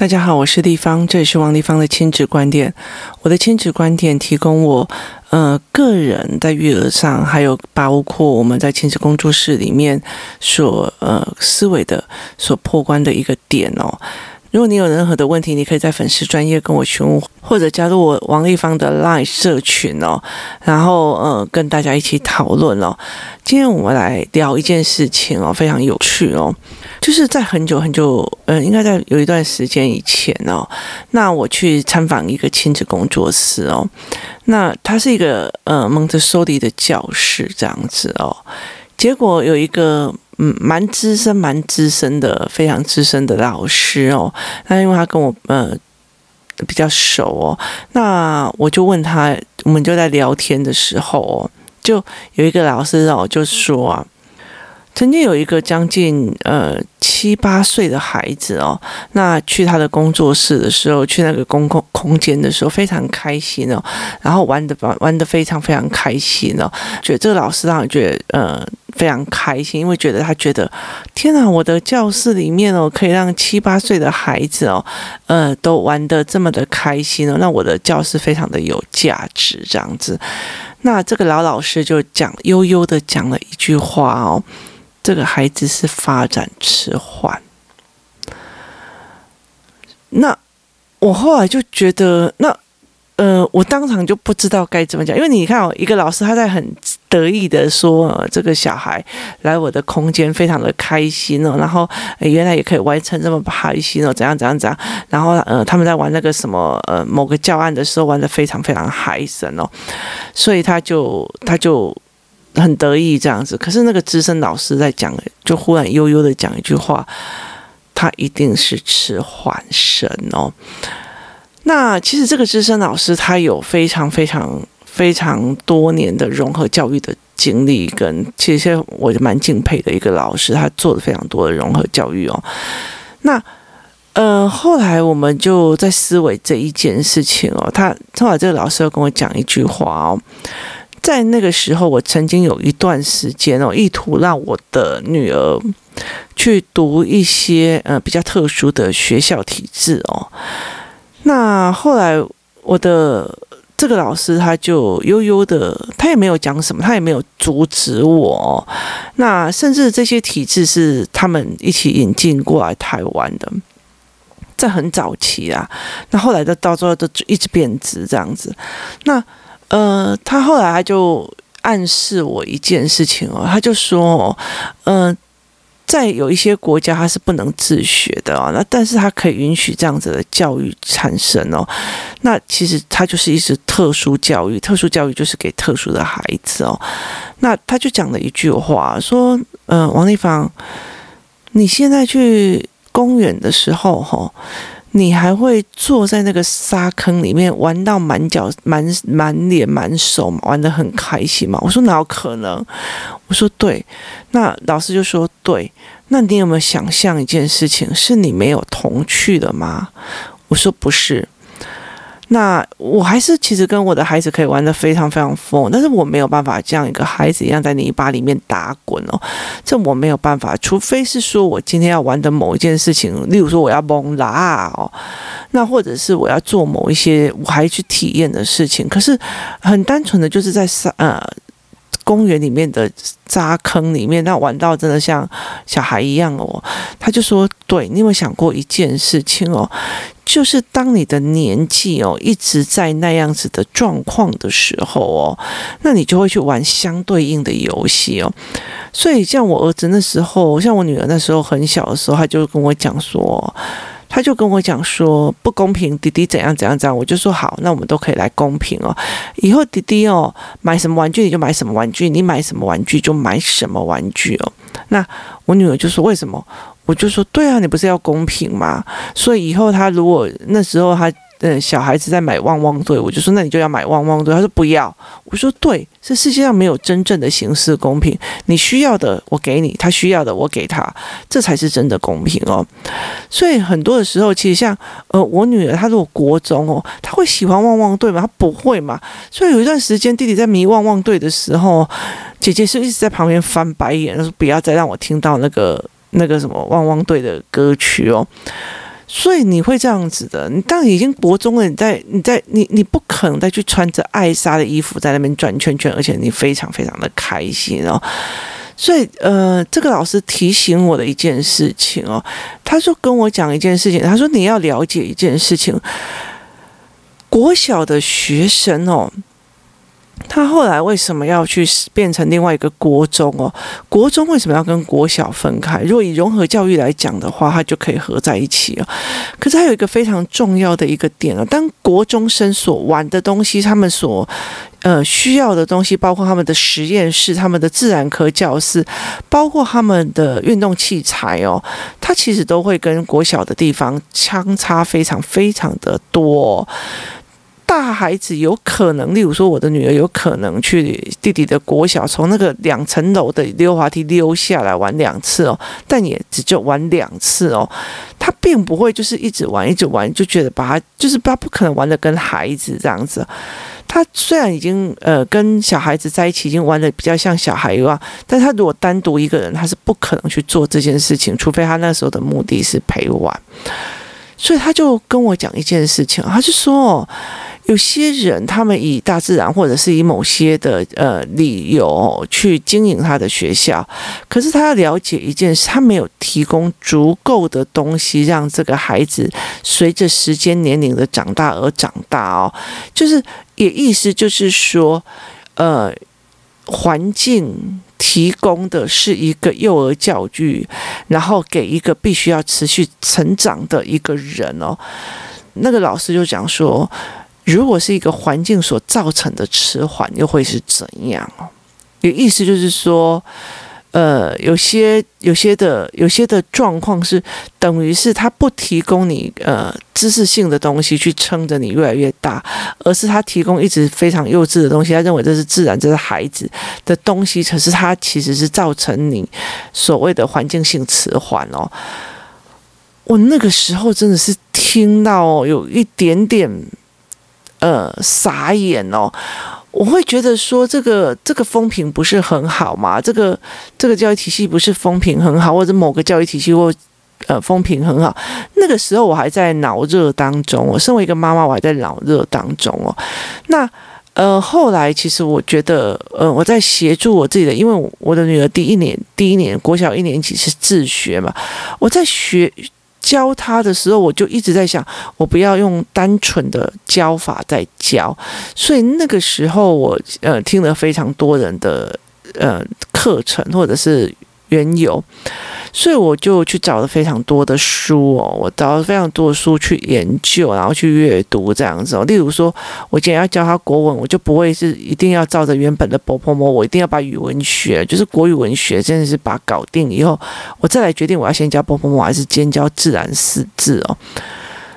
大家好，我是丽芳，这里是王丽芳的亲子观点。我的亲子观点提供我呃个人在育儿上，还有包括我们在亲子工作室里面所呃思维的所破关的一个点哦。如果你有任何的问题，你可以在粉丝专页跟我询问，或者加入我王立芳的 LINE 社群哦，然后呃跟大家一起讨论哦。今天我们来聊一件事情哦，非常有趣哦，就是在很久很久，呃，应该在有一段时间以前哦，那我去参访一个亲子工作室哦，那他是一个呃蒙特梭利的教室这样子哦，结果有一个。嗯，蛮资深、蛮资深的，非常资深的老师哦。那因为他跟我呃比较熟哦，那我就问他，我们就在聊天的时候哦，就有一个老师哦，就说啊。曾经有一个将近呃七八岁的孩子哦，那去他的工作室的时候，去那个公共空间的时候，非常开心哦，然后玩的玩玩的非常非常开心哦，觉得这个老师让人觉得呃非常开心，因为觉得他觉得天哪，我的教室里面哦，可以让七八岁的孩子哦，呃，都玩得这么的开心哦，那我的教室非常的有价值这样子。那这个老老师就讲悠悠的讲了一句话哦。这个孩子是发展迟缓，那我后来就觉得，那呃，我当场就不知道该怎么讲，因为你看哦，一个老师他在很得意的说，呃，这个小孩来我的空间非常的开心哦，然后，呃，原来也可以完成这么开心哦，怎样怎样怎样，然后呃，他们在玩那个什么呃某个教案的时候玩得非常非常嗨神哦，所以他就他就。很得意这样子，可是那个资深老师在讲，就忽然悠悠的讲一句话，他一定是迟缓神哦。那其实这个资深老师他有非常非常非常多年的融合教育的经历，跟其实我蛮敬佩的一个老师，他做了非常多的融合教育哦。那呃，后来我们就在思维这一件事情哦，他后来这个老师又跟我讲一句话哦。在那个时候，我曾经有一段时间哦，意图让我的女儿去读一些呃比较特殊的学校体制哦。那后来我的这个老师他就悠悠的，他也没有讲什么，他也没有阻止我。那甚至这些体制是他们一起引进过来台湾的，在很早期啊。那后来的到最后都一直贬值这样子。那呃，他后来他就暗示我一件事情哦，他就说嗯，呃，在有一些国家他是不能自学的啊，那但是他可以允许这样子的教育产生哦，那其实他就是一直特殊教育，特殊教育就是给特殊的孩子哦，那他就讲了一句话说，嗯，王立芳，你现在去公园的时候哈、你还会坐在那个沙坑里面玩到满脚满满脸满手玩得很开心吗？我说哪有可能？我说对，那老师就说对，那你有没有想象一件事情，是你没有童趣的吗？我说不是。那我还是其实跟我的孩子可以玩的非常非常疯，但是我没有办法像一个孩子一样在泥巴里面打滚哦，这我没有办法，除非是说我今天要玩的某一件事情，例如说我要蒙拉哦，那或者是我要做某一些我还去体验的事情，可是很单纯的就是在呃。公园里面的沙坑里面，那玩到真的像小孩一样哦。他就说：“对，你有没有想过一件事情哦？就是当你的年纪哦一直在那样子的状况的时候哦，那你就会去玩相对应的游戏哦。所以像我儿子那时候，像我女儿那时候很小的时候，他就跟我讲说。”他就跟我讲说不公平，弟弟怎样怎样怎样，我就说好，那我们都可以来公平哦。以后弟弟哦买什么玩具你就买什么玩具，你买什么玩具就买什么玩具哦。那我女儿就说为什么？我就说对啊，你不是要公平吗？所以以后他如果那时候他。嗯，小孩子在买汪汪队，我就说那你就要买汪汪队。他说不要，我说对，这世界上没有真正的形式公平，你需要的我给你，他需要的我给他，这才是真的公平哦。所以很多的时候，其实像呃我女儿，她如果国中哦，她会喜欢汪汪队吗？她不会嘛。所以有一段时间，弟弟在迷汪汪队的时候，姐姐是一直在旁边翻白眼，说不要再让我听到那个那个什么汪汪队的歌曲哦。所以你会这样子的。你当已经国中了，你在你在你你不可能再去穿着艾莎的衣服在那边转圈圈，而且你非常非常的开心哦。所以呃，这个老师提醒我的一件事情哦，他说跟我讲一件事情，他说你要了解一件事情，国小的学生哦。他后来为什么要去变成另外一个国中哦？国中为什么要跟国小分开？如果以融合教育来讲的话，它就可以合在一起哦。可是还有一个非常重要的一个点哦，当国中生所玩的东西，他们所呃需要的东西，包括他们的实验室、他们的自然科教室，包括他们的运动器材哦，它其实都会跟国小的地方相差非常非常的多。大孩子有可能，例如说我的女儿有可能去弟弟的国小，从那个两层楼的溜滑梯溜下来玩两次哦，但也只就玩两次哦，他并不会就是一直玩一直玩，就觉得把他就是他不可能玩得跟孩子这样子。他虽然已经呃跟小孩子在一起，已经玩得比较像小孩一样，但他如果单独一个人，他是不可能去做这件事情，除非他那时候的目的是陪玩。所以他就跟我讲一件事情，他就说。有些人，他们以大自然或者是以某些的呃理由去经营他的学校，可是他要了解一件事，他没有提供足够的东西让这个孩子随着时间年龄的长大而长大哦。就是也意思就是说，呃，环境提供的是一个幼儿教育，然后给一个必须要持续成长的一个人哦。那个老师就讲说。如果是一个环境所造成的迟缓，又会是怎样哦？有意思就是说，呃，有些有些的有些的状况是等于是他不提供你呃知识性的东西去撑着你越来越大，而是他提供一直非常幼稚的东西，他认为这是自然，这是孩子的东西，可是他其实是造成你所谓的环境性迟缓哦。我那个时候真的是听到有一点点。呃，傻眼哦！我会觉得说，这个这个风评不是很好嘛？这个这个教育体系不是风评很好，或者某个教育体系或呃风评很好。那个时候我还在脑热当中，我身为一个妈妈，我还在脑热当中哦。那呃，后来其实我觉得，呃，我在协助我自己的，因为我的女儿第一年第一年国小一年级是自学嘛，我在学。教他的时候，我就一直在想，我不要用单纯的教法在教，所以那个时候我呃听了非常多人的呃课程或者是缘由。所以我就去找了非常多的书哦，我找了非常多的书去研究，然后去阅读这样子哦。例如说，我今天要教他国文，我就不会是一定要照着原本的波泼摸，我一定要把语文学，就是国语文学，真的是把它搞定以后，我再来决定我要先教波泼摸还是先教自然四字哦。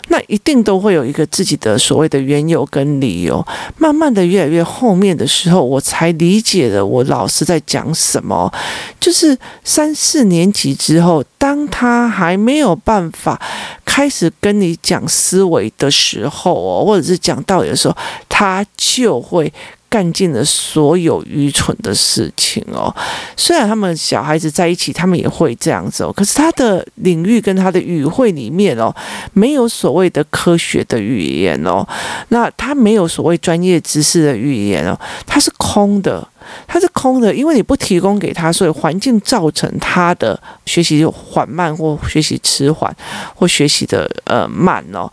那一定都会有一个自己的所谓的缘由跟理由，慢慢的越来越后面的时候，我才理解了我老师在讲什么。就是三四年级之后，当他还没有办法开始跟你讲思维的时候哦，或者是讲道理的时候，他就会。干尽了所有愚蠢的事情哦。虽然他们小孩子在一起，他们也会这样子哦。可是他的领域跟他的语汇里面哦，没有所谓的科学的语言哦。那他没有所谓专业知识的语言哦，他是空的。它是空的，因为你不提供给他，所以环境造成他的学习缓慢或学习迟缓或学习的呃慢哦。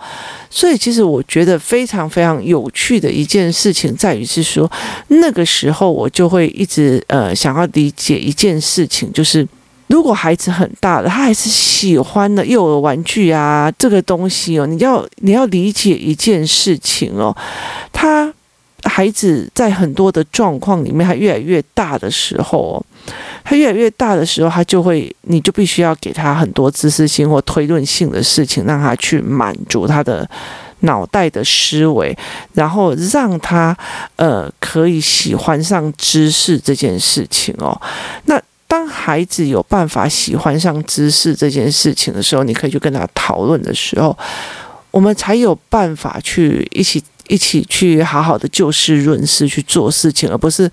所以其实我觉得非常非常有趣的一件事情在于是说，那个时候我就会一直呃想要理解一件事情，就是如果孩子很大了，他还是喜欢的幼儿玩具啊这个东西哦，你要你要理解一件事情哦，他。孩子在很多的状况里面，他越来越大的时候，他越来越大的时候，他就会，你就必须要给他很多知识性或推论性的事情，让他去满足他的脑袋的思维，然后让他呃可以喜欢上知识这件事情哦。那当孩子有办法喜欢上知识这件事情的时候，你可以去跟他讨论的时候，我们才有办法去一起。一起去好好的就事论事去做事情，而不是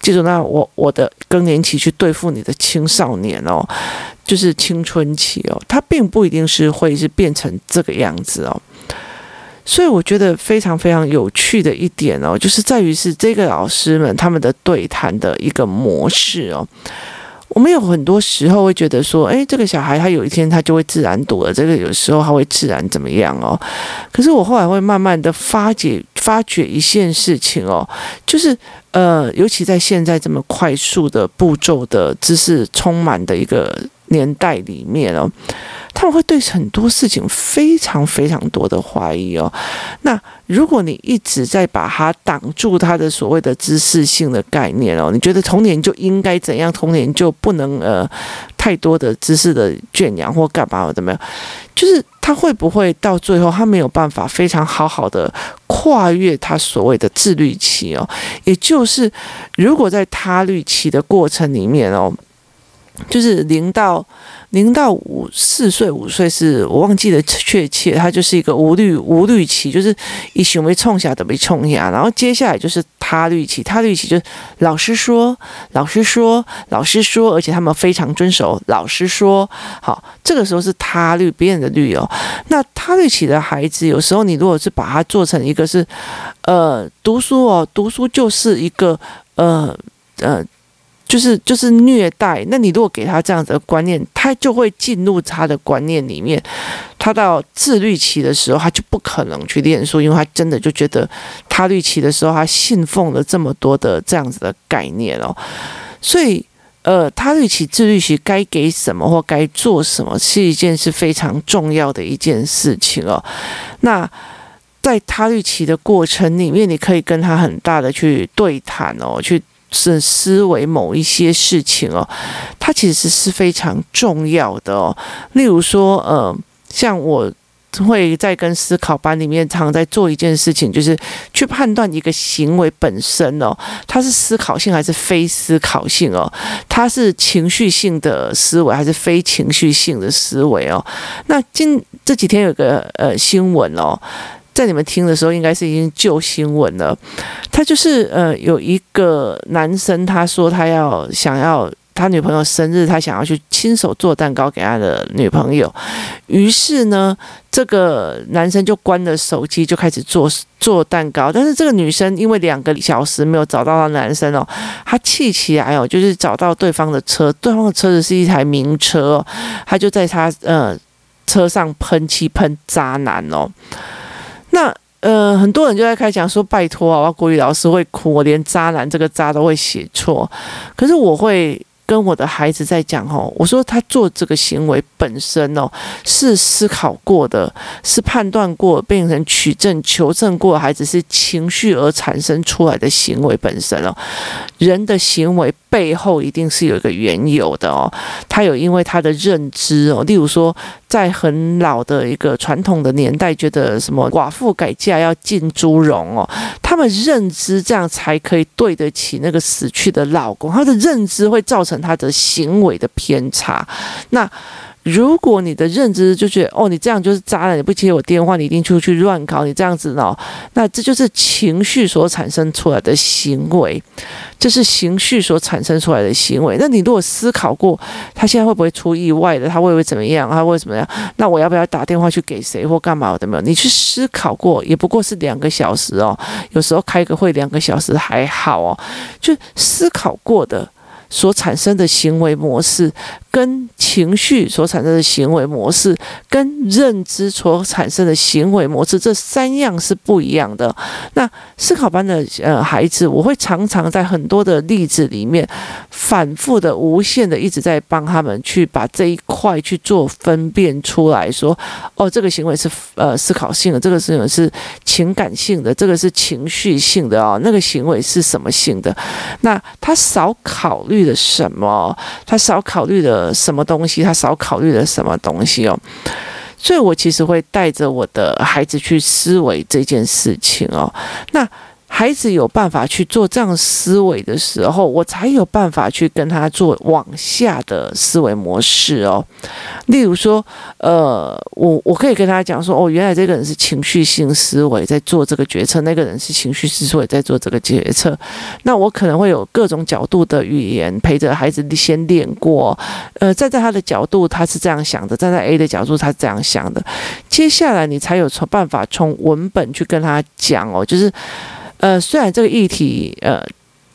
记住那我我的更年期去对付你的青少年哦，就是青春期哦，它并不一定是会是变成这个样子哦。所以我觉得非常非常有趣的一点哦，就是在于是这个老师们他们的对谈的一个模式哦。我们有很多时候会觉得说，哎，这个小孩他有一天他就会自然读了，这个有时候他会自然怎么样哦。可是我后来会慢慢的发觉发觉一件事情哦，就是呃，尤其在现在这么快速的步骤的知识充满的一个年代里面哦。他们会对很多事情非常非常多的怀疑哦。那如果你一直在把它挡住他的所谓的知识性的概念哦，你觉得童年就应该怎样？童年就不能呃太多的知识的圈养或干嘛？怎么样？就是他会不会到最后他没有办法非常好好的跨越他所谓的自律期哦？也就是如果在他律期的过程里面哦。就是零到零到五四岁五岁是我忘记了确切，他就是一个无律无律期，就是以行为冲下都被冲下，然后接下来就是他律期，他律期就是老师说，老师说，老师说，而且他们非常遵守老师说，好，这个时候是他律别人的律哦。那他律期的孩子，有时候你如果是把它做成一个是呃读书哦，读书就是一个呃呃。就是就是虐待，那你如果给他这样子的观念，他就会进入他的观念里面。他到自律期的时候，他就不可能去念书，因为他真的就觉得他律期的时候，他信奉了这么多的这样子的概念哦。所以，呃，他律期、自律期该给什么或该做什么，是一件是非常重要的一件事情哦。那在他律期的过程里面，你可以跟他很大的去对谈哦，去。是思维某一些事情哦，它其实是非常重要的哦。例如说，呃，像我会在跟思考班里面常在做一件事情，就是去判断一个行为本身哦，它是思考性还是非思考性哦，它是情绪性的思维还是非情绪性的思维哦。那今这几天有个呃新闻哦。在你们听的时候，应该是已经旧新闻了。他就是呃，有一个男生，他说他要想要他女朋友生日，他想要去亲手做蛋糕给他的女朋友。于是呢，这个男生就关了手机，就开始做做蛋糕。但是这个女生因为两个小时没有找到他男生哦，她气起来哦，就是找到对方的车，对方的车子是一台名车哦，他就在他呃车上喷漆喷渣男哦。那呃，很多人就在开讲说，拜托啊，国语老师会哭，我连渣男这个渣都会写错，可是我会。跟我的孩子在讲哦，我说他做这个行为本身哦，是思考过的，是判断过，变成取证求证过，孩子是情绪而产生出来的行为本身哦。人的行为背后一定是有一个缘由的哦，他有因为他的认知哦，例如说在很老的一个传统的年代，觉得什么寡妇改嫁要进猪笼哦，他们认知这样才可以对得起那个死去的老公，他的认知会造成。他的行为的偏差，那如果你的认知就觉得哦，你这样就是渣男，你不接我电话，你一定出去乱搞，你这样子呢，那这就是情绪所产生出来的行为，这是情绪所产生出来的行为。那你如果思考过，他现在会不会出意外的？他会不会怎么样？他会怎么样？那我要不要打电话去给谁或干嘛的？没有，你去思考过，也不过是两个小时哦。有时候开个会两个小时还好哦，就思考过的。所产生的行为模式，跟情绪所产生的行为模式，跟认知所产生的行为模式，这三样是不一样的。那思考班的呃孩子，我会常常在很多的例子里面，反复的、无限的一直在帮他们去把这一块去做分辨出来说，哦，这个行为是呃思考性的，这个行为是情感性的，这个是情绪性的哦，那个行为是什么性的？那他少考虑。的什么？他少考虑了什么东西？他少考虑了什么东西哦？所以我其实会带着我的孩子去思维这件事情哦。那孩子有办法去做这样思维的时候，我才有办法去跟他做往下的思维模式哦。例如说，呃，我我可以跟他讲说，哦，原来这个人是情绪性思维在做这个决策，那个人是情绪思维在做这个决策。那我可能会有各种角度的语言陪着孩子先练过，呃，站在他的角度他是这样想的，站在 A 的角度他是这样想的。接下来你才有从办法从文本去跟他讲哦，就是。呃，虽然这个议题，呃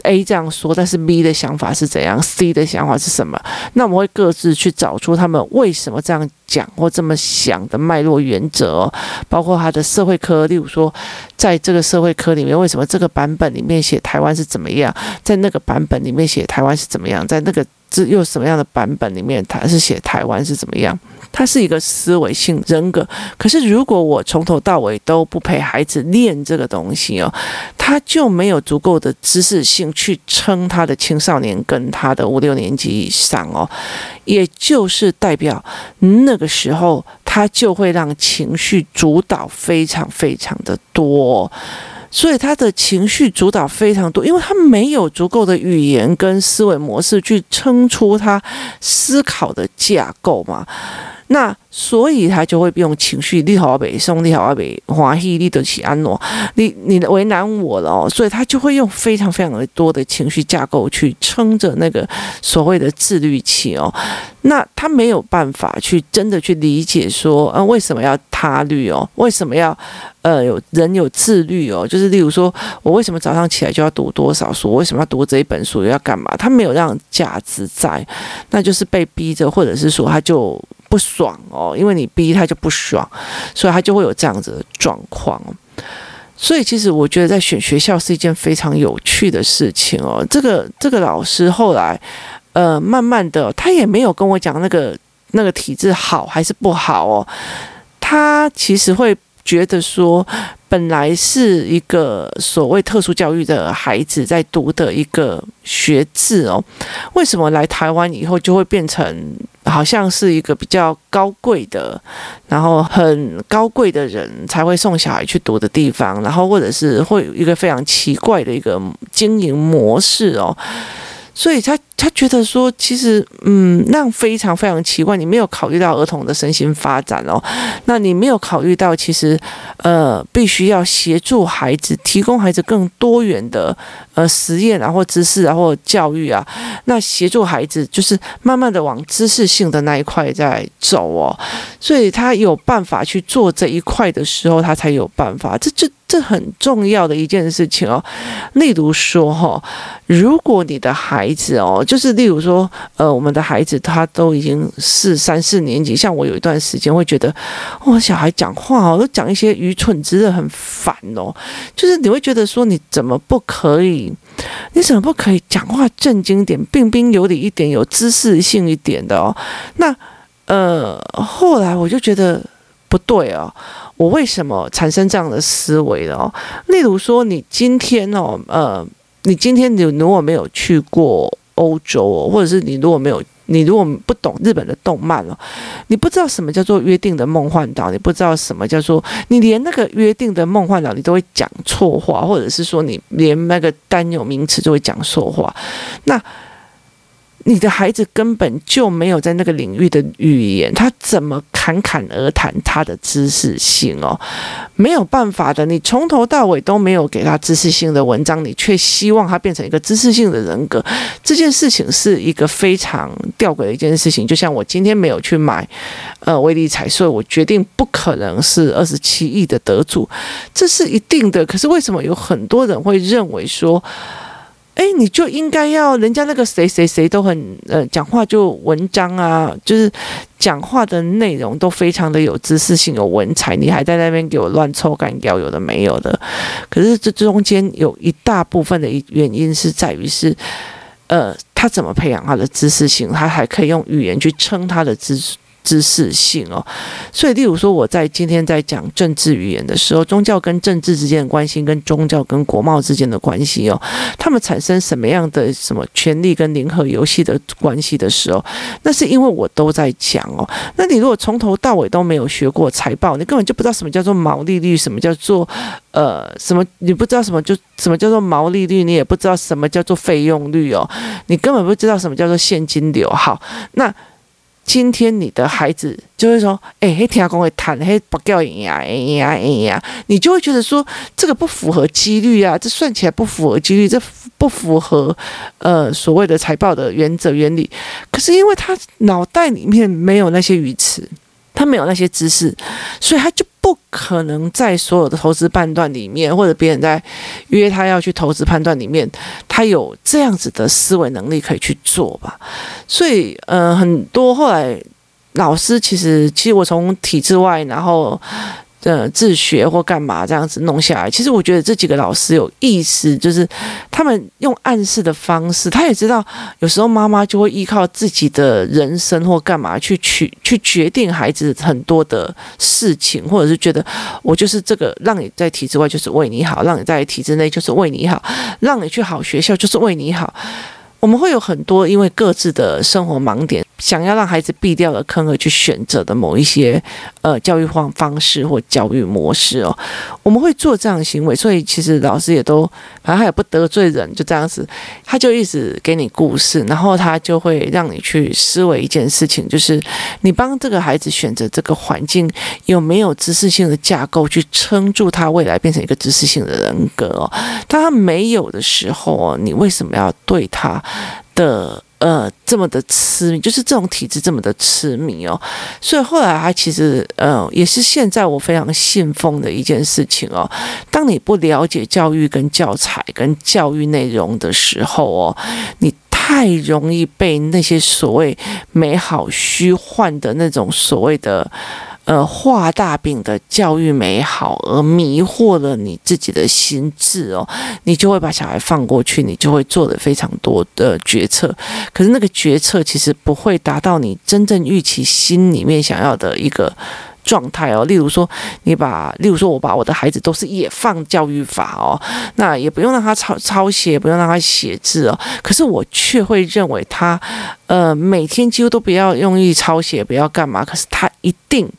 ，A 这样说，但是 B 的想法是怎样？C 的想法是什么？那我们会各自去找出他们为什么这样讲或这么想的脉络原则，包括他的社会科，例如说，在这个社会科里面，为什么这个版本里面写台湾是怎么样？在那个版本里面写台湾是怎么样？在那个这又什么样的版本里面，他是写台湾是怎么样？他是一个思维性人格，可是如果我从头到尾都不陪孩子练这个东西哦，他就没有足够的知识性去撑他的青少年跟他的五六年级以上哦，也就是代表那个时候他就会让情绪主导非常非常的多，所以他的情绪主导非常多，因为他没有足够的语言跟思维模式去撑出他思考的架构嘛。那所以他就会用情绪，你好北宋，你好北华西，你得起安诺，你你为难我了哦，所以他就会用非常非常的多的情绪架构去撑着那个所谓的自律器哦。那他没有办法去真的去理解说，呃，为什么要他律哦？为什么要呃有人有自律哦？就是例如说，我为什么早上起来就要读多少书？为什么要读这一本书？要干嘛？他没有让价值在，那就是被逼着，或者是说他就。不爽哦，因为你逼他就不爽，所以他就会有这样子的状况。所以其实我觉得在选学校是一件非常有趣的事情哦。这个这个老师后来，呃，慢慢的他也没有跟我讲那个那个体制好还是不好哦。他其实会觉得说。本来是一个所谓特殊教育的孩子在读的一个学制哦，为什么来台湾以后就会变成好像是一个比较高贵的，然后很高贵的人才会送小孩去读的地方，然后或者是会有一个非常奇怪的一个经营模式哦。所以他他觉得说，其实嗯，那非常非常奇怪。你没有考虑到儿童的身心发展哦，那你没有考虑到，其实呃，必须要协助孩子，提供孩子更多元的呃实验啊，或知识啊，或教育啊。那协助孩子就是慢慢的往知识性的那一块在走哦。所以他有办法去做这一块的时候，他才有办法。这这。这很重要的一件事情哦，例如说哈，如果你的孩子哦，就是例如说，呃，我们的孩子他都已经是三四年级，像我有一段时间会觉得，哦，小孩讲话哦，都讲一些愚蠢之的，很烦哦，就是你会觉得说，你怎么不可以，你怎么不可以讲话正经点，彬彬有礼一点，有知识性一点的哦？那呃，后来我就觉得不对哦。我为什么产生这样的思维了哦？例如说，你今天哦，呃，你今天你如果没有去过欧洲哦，或者是你如果没有，你如果不懂日本的动漫哦，你不知道什么叫做约定的梦幻岛，你不知道什么叫做，你连那个约定的梦幻岛你都会讲错话，或者是说你连那个单有名词都会讲错话，那。你的孩子根本就没有在那个领域的语言，他怎么侃侃而谈他的知识性哦？没有办法的，你从头到尾都没有给他知识性的文章，你却希望他变成一个知识性的人格，这件事情是一个非常吊诡的一件事情。就像我今天没有去买呃威力彩，所以我决定不可能是二十七亿的得主，这是一定的。可是为什么有很多人会认为说？哎，你就应该要人家那个谁谁谁都很呃讲话就文章啊，就是讲话的内容都非常的有知识性、有文采，你还在那边给我乱抽干掉，有的没有的。可是这中间有一大部分的原因是在于是，呃，他怎么培养他的知识性，他还可以用语言去撑他的知识知识性哦。所以，例如说，我在今天在讲政治语言的时候，宗教跟政治之间的关系，跟宗教跟国贸之间的关系哦，他们产生什么样的什么权力跟零和游戏的关系的时候，那是因为我都在讲哦。那你如果从头到尾都没有学过财报，你根本就不知道什么叫做毛利率，什么叫做呃什么，你不知道什么就什么叫做毛利率，你也不知道什么叫做费用率哦，你根本不知道什么叫做现金流。好，那。今天你的孩子就会说：“哎，嘿，天公会谈，嘿，不叫赢呀，赢呀，赢呀。”你就会觉得说，这个不符合几率啊，这算起来不符合几率，这不符合呃所谓的财报的原则原理。可是因为他脑袋里面没有那些鱼池。他没有那些知识，所以他就不可能在所有的投资判断里面，或者别人在约他要去投资判断里面，他有这样子的思维能力可以去做吧。所以，嗯，很多后来老师其实，其实我从体制外，然后。呃，自学或干嘛这样子弄下来，其实我觉得这几个老师有意思，就是他们用暗示的方式，他也知道有时候妈妈就会依靠自己的人生或干嘛去取去决定孩子很多的事情，或者是觉得我就是这个让你在体制外就是为你好，让你在体制内就是为你好，让你去好学校就是为你好。我们会有很多因为各自的生活盲点，想要让孩子避掉的坑而去选择的某一些呃教育方方式或教育模式哦，我们会做这样的行为，所以其实老师也都反正他也不得罪人，就这样子，他就一直给你故事，然后他就会让你去思维一件事情，就是你帮这个孩子选择这个环境有没有知识性的架构去撑住他未来变成一个知识性的人格哦，当他没有的时候哦，你为什么要对他的呃这么的痴迷，就是这种体质这么的痴迷哦，所以后来他其实呃也是现在我非常信奉的一件事情哦。当你不了解教育跟教材跟教育内容的时候哦，你太容易被那些所谓美好虚幻的那种所谓的。呃，画大饼的教育美好而迷惑了你自己的心智哦，你就会把小孩放过去，你就会做的非常多的决策。可是那个决策其实不会达到你真正预期心里面想要的一个状态哦。例如说，你把，例如说我把我的孩子都是也放教育法哦，那也不用让他抄抄写，不用让他写字哦。可是我却会认为他，呃，每天几乎都不要用力抄写，不要干嘛。可是他一定。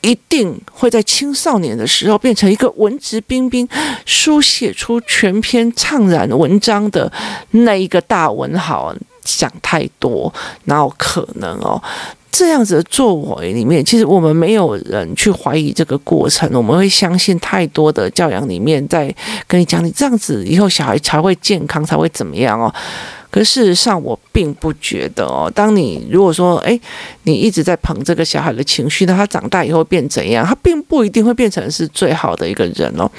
一定会在青少年的时候变成一个文质彬彬、书写出全篇怅然文章的那一个大文豪。想太多，哪有可能哦？这样子的作为里面，其实我们没有人去怀疑这个过程，我们会相信太多的教养里面在跟你讲，你这样子以后小孩才会健康，才会怎么样哦。可事实上，我并不觉得哦。当你如果说，诶，你一直在捧这个小孩的情绪，那他长大以后变怎样？他并不一定会变成是最好的一个人哦。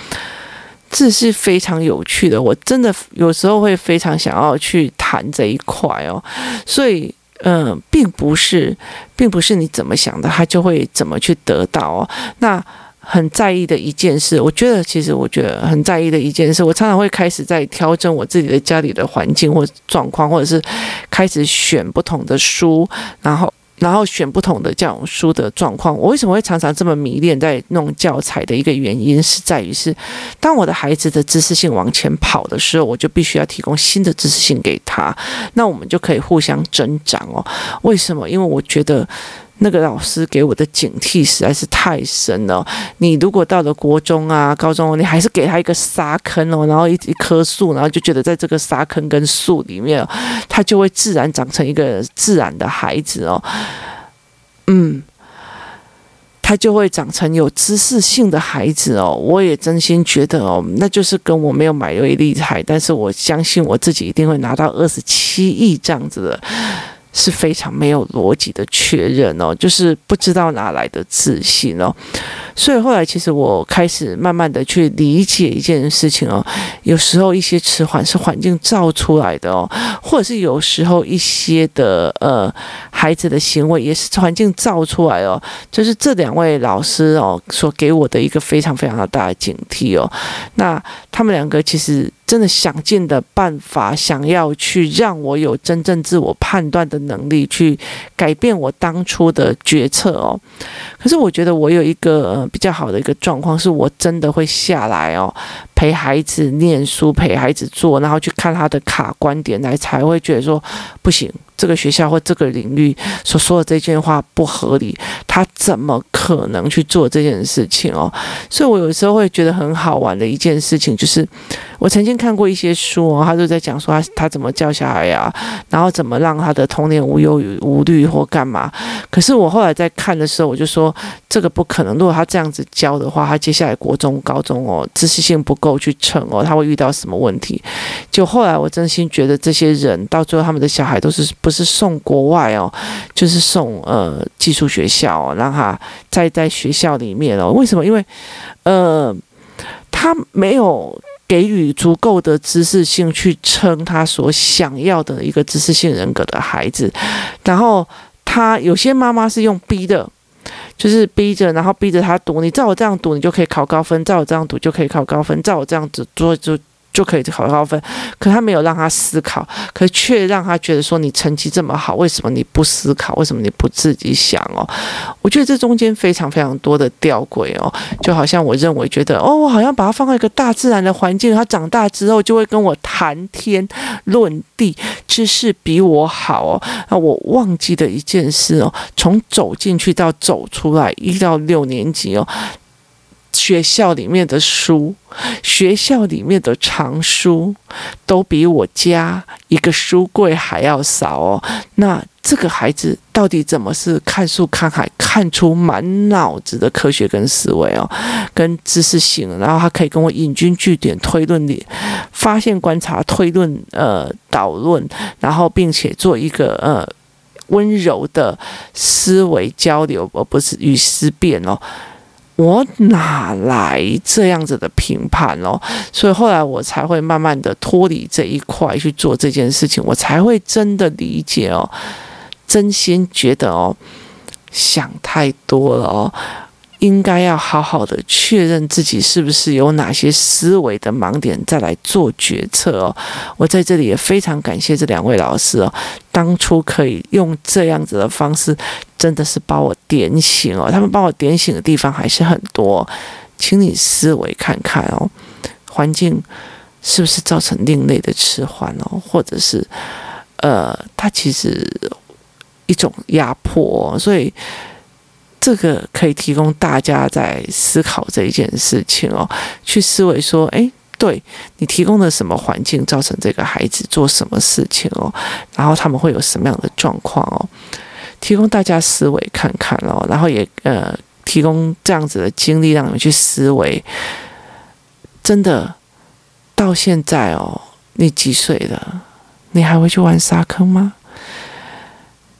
这是非常有趣的，我真的有时候会非常想要去谈这一块哦。所以，嗯、并不是，并不是你怎么想的，他就会怎么去得到哦。那。很在意的一件事，我觉得其实我觉得很在意的一件事，我常常会开始在调整我自己的家里的环境或状况，或者是开始选不同的书，然后然后选不同的这种书的状况。我为什么会常常这么迷恋在弄教材的一个原因，是在于是当我的孩子的知识性往前跑的时候，我就必须要提供新的知识性给他，那我们就可以互相增长哦。为什么？因为我觉得。那个老师给我的警惕实在是太深了。你如果到了国中啊、高中，你还是给他一个沙坑哦，然后一一棵树，然后就觉得在这个沙坑跟树里面，他就会自然长成一个自然的孩子哦。嗯，他就会长成有知识性的孩子哦。我也真心觉得哦，那就是跟我没有买威力彩，但是我相信我自己一定会拿到二十七亿这样子的。是非常没有逻辑的确认哦，就是不知道哪来的自信哦，所以后来其实我开始慢慢的去理解一件事情哦，有时候一些迟缓是环境造出来的哦，或者是有时候一些的呃孩子的行为也是环境造出来哦，就是这两位老师哦所给我的一个非常非常的大的警惕哦，那他们两个其实。真的想尽的办法，想要去让我有真正自我判断的能力，去改变我当初的决策哦。可是我觉得我有一个比较好的一个状况，是我真的会下来哦，陪孩子念书，陪孩子做，然后去看他的卡观点来，才会觉得说不行。这个学校或这个领域所说的这件话不合理，他怎么可能去做这件事情哦？所以我有时候会觉得很好玩的一件事情，就是我曾经看过一些书哦，他就在讲说他他怎么教小孩呀，然后怎么让他的童年无忧无虑或干嘛。可是我后来在看的时候，我就说这个不可能。如果他这样子教的话，他接下来国中、高中哦，知识性不够去撑哦，他会遇到什么问题？就后来我真心觉得这些人到最后他们的小孩都是。不是送国外哦，就是送呃寄宿学校，让他在在学校里面哦。为什么？因为呃，他没有给予足够的知识性去撑他所想要的一个知识性人格的孩子。然后他有些妈妈是用逼的，就是逼着，然后逼着他读。你照我这样读，你就可以考高分；照我这样读，就可以考高分；照我这样子做就。就可以考高分，可他没有让他思考，可却让他觉得说，你成绩这么好，为什么你不思考？为什么你不自己想哦？我觉得这中间非常非常多的吊诡哦，就好像我认为觉得哦，我好像把他放在一个大自然的环境，他长大之后就会跟我谈天论地，知识比我好哦。那我忘记的一件事哦，从走进去到走出来，一到六年级哦。学校里面的书，学校里面的藏书，都比我家一个书柜还要少哦。那这个孩子到底怎么是看书看海，看出满脑子的科学跟思维哦，跟知识性，然后他可以跟我引经据典、推论里发现、观察、推论、呃导论，然后并且做一个呃温柔的思维交流，而不是与思辨哦。我哪来这样子的评判哦？所以后来我才会慢慢的脱离这一块去做这件事情，我才会真的理解哦，真心觉得哦，想太多了哦。应该要好好的确认自己是不是有哪些思维的盲点，再来做决策哦。我在这里也非常感谢这两位老师哦，当初可以用这样子的方式，真的是把我点醒哦。他们把我点醒的地方还是很多，请你思维看看哦，环境是不是造成另类的迟缓哦，或者是呃，它其实一种压迫，所以。这个可以提供大家在思考这一件事情哦，去思维说，诶，对你提供的什么环境造成这个孩子做什么事情哦，然后他们会有什么样的状况哦，提供大家思维看看哦，然后也呃提供这样子的经历让你们去思维。真的到现在哦，你几岁了？你还会去玩沙坑吗？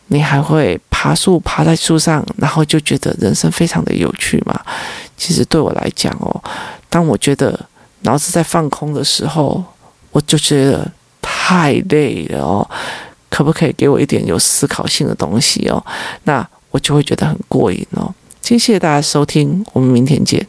你还会爬树，爬在树上，然后就觉得人生非常的有趣嘛？其实对我来讲哦，当我觉得脑子在放空的时候，我就觉得太累了哦。可不可以给我一点有思考性的东西哦？那我就会觉得很过瘾哦。谢谢大家收听，我们明天见。